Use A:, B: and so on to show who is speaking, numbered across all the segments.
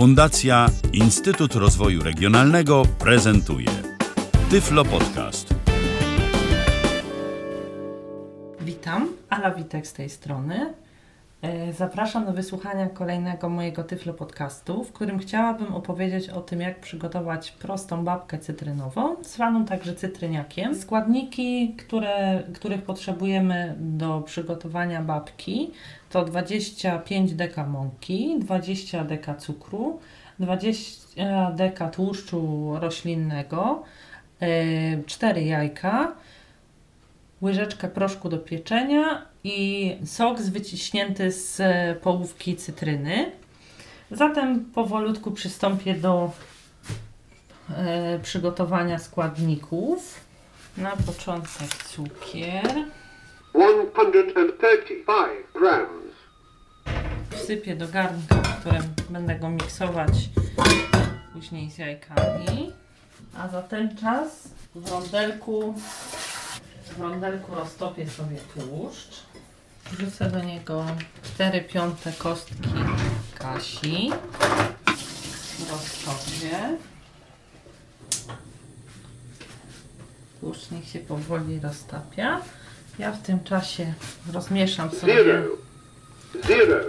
A: Fundacja Instytut Rozwoju Regionalnego prezentuje Tyflo Podcast.
B: Witam, Ala Witek z tej strony. E, Zapraszam do wysłuchania kolejnego mojego Tyflo podcastu, w którym chciałabym opowiedzieć o tym, jak przygotować prostą babkę cytrynową, zwaną także cytryniakiem. Składniki, które, których potrzebujemy do przygotowania babki to 25 deka mąki, 20 deka cukru, 20 deka tłuszczu roślinnego, 4 jajka, łyżeczkę proszku do pieczenia i sok wyciśnięty z e, połówki cytryny. Zatem powolutku przystąpię do e, przygotowania składników. Na początek cukier.
C: 135 grams.
B: Wsypię do garnka, w którym będę go miksować później z jajkami. A za ten czas w rondelku, w rondelku roztopię sobie tłuszcz. Wrzucę do niego 4 piąte kostki kasi. Roztopię. Tłuszcz niech się powoli roztapia. Ja w tym czasie rozmieszam sobie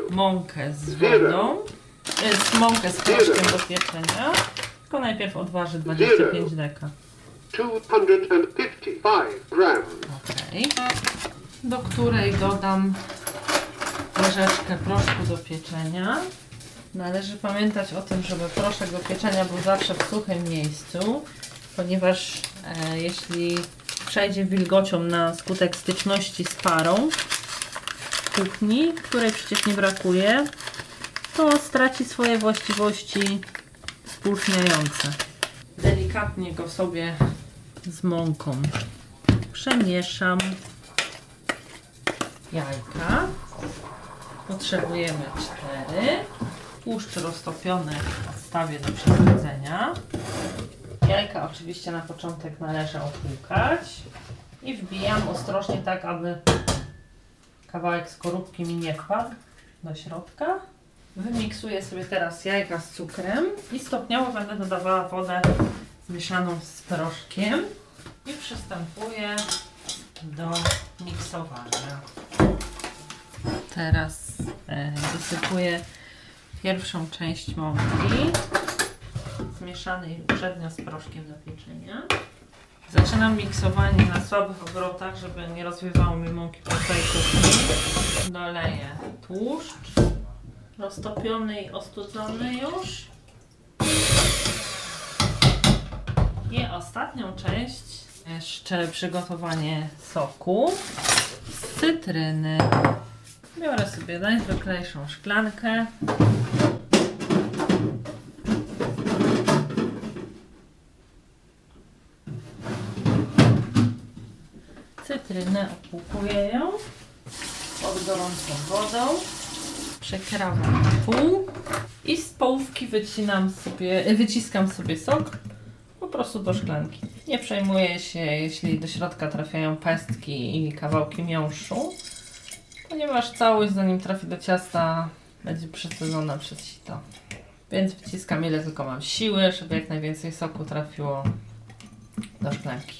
B: mąkę z wodą, e, z mąkę z proszkiem do pieczenia. Tylko najpierw odważy 25 deka.
C: 255 grams.
B: Okej. Do której dodam łyżeczkę proszku do pieczenia. Należy pamiętać o tym, żeby proszek do pieczenia był zawsze w suchym miejscu, ponieważ e, jeśli przejdzie wilgocią na skutek styczności z parą w kuchni, której przecież nie brakuje, to straci swoje właściwości spłuszniające. Delikatnie go sobie z mąką przemieszam. Jajka. Potrzebujemy cztery. Tłuszcz roztopiony odstawię do przechłodzenia. Jajka oczywiście na początek należy opłukać. I wbijam ostrożnie tak, aby kawałek skorupki mi nie wpadł do środka. Wymiksuję sobie teraz jajka z cukrem i stopniowo będę dodawała wodę zmieszaną z proszkiem i przystępuję do miksowania. Teraz e, wysypuję pierwszą część mąki zmieszanej uprzednio z proszkiem do pieczenia. Zaczynam miksowanie na słabych obrotach, żeby nie rozwiewało mi mąki po całej kuchni. Doleję tłuszcz roztopiony i ostudzony już. I ostatnią część jeszcze przygotowanie soku z cytryny. Biorę sobie najzwyklejszą szklankę. Cytrynę opłukuję ją pod gorącą wodą. Przekrawam pół i z połówki wycinam sobie, wyciskam sobie sok prostu do szklanki. Nie przejmuję się, jeśli do środka trafiają pestki i kawałki miąższu, ponieważ całość zanim trafi do ciasta będzie przesadzona przez sito. Więc wyciskam ile tylko mam siły, żeby jak najwięcej soku trafiło do szklanki.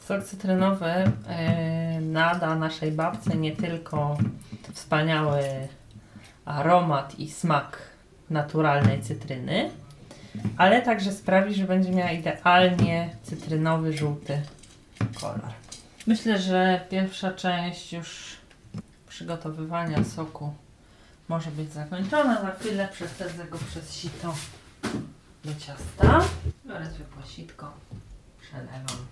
B: Sok cytrynowy e, nada naszej babce nie tylko wspaniały aromat i smak naturalnej cytryny, ale także sprawi, że będzie miała idealnie cytrynowy, żółty kolor. Myślę, że pierwsza część już przygotowywania soku może być zakończona. Za chwilę przesadzę go przez sito do ciasta. Biorę zwykłe sitko, przelewam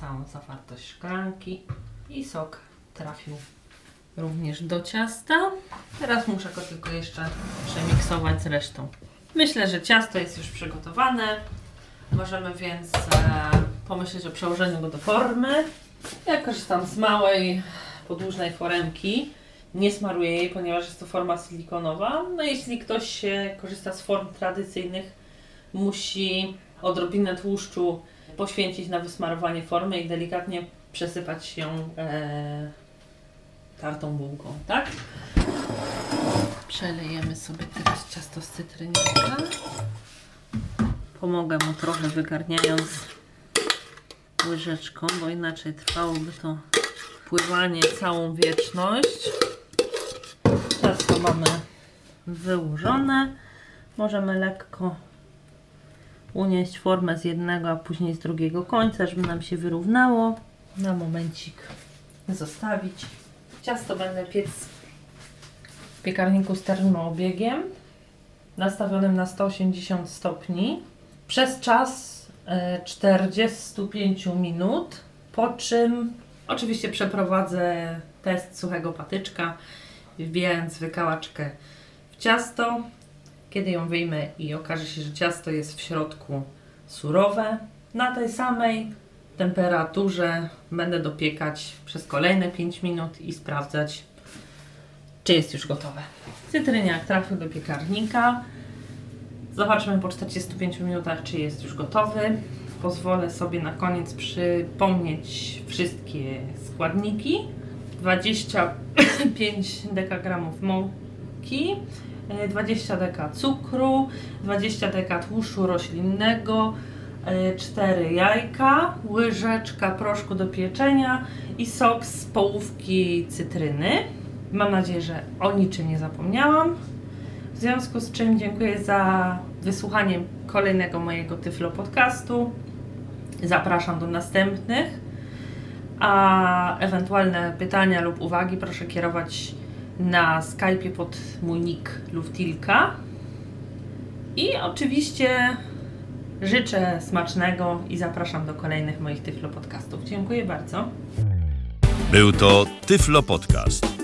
B: całą zawartość szklanki i sok trafił również do ciasta. Teraz muszę go tylko jeszcze przemiksować z resztą. Myślę, że ciasto jest już przygotowane. Możemy więc e, pomyśleć o przełożeniu go do formy. Ja korzystam z małej, podłużnej foremki. Nie smaruję jej, ponieważ jest to forma silikonowa. No jeśli ktoś się korzysta z form tradycyjnych, musi odrobinę tłuszczu poświęcić na wysmarowanie formy i delikatnie przesypać ją e, tartą bułką, tak? Przelejemy sobie teraz ciasto z cytryniaka. Pomogę mu trochę wygarniając łyżeczką, bo inaczej trwałoby to pływanie całą wieczność. Ciasto mamy wyłożone. Możemy lekko unieść formę z jednego, a później z drugiego końca, żeby nam się wyrównało. Na momencik zostawić. Ciasto będę piec piekarniku z termoobiegiem nastawionym na 180 stopni przez czas e, 45 minut, po czym oczywiście przeprowadzę test suchego patyczka, wbijając wykałaczkę w ciasto. Kiedy ją wyjmę i okaże się, że ciasto jest w środku surowe, na tej samej temperaturze będę dopiekać przez kolejne 5 minut i sprawdzać, czy jest już gotowe. Cytryniak trafił do piekarnika. Zobaczmy po 45 minutach, czy jest już gotowy. Pozwolę sobie na koniec przypomnieć wszystkie składniki. 25 dekagramów mąki, e, 20 deka cukru, 20 deka tłuszczu roślinnego, 4 jajka, łyżeczka proszku do pieczenia i sok z połówki cytryny. Mam nadzieję, że o niczym nie zapomniałam. W związku z czym dziękuję za wysłuchanie kolejnego mojego Tyflo podcastu. Zapraszam do następnych. A ewentualne pytania lub uwagi proszę kierować na Skype'ie pod mój nick Luftilka. I oczywiście życzę smacznego i zapraszam do kolejnych moich Tyflo podcastów. Dziękuję bardzo.
A: Był to Tyflo Podcast.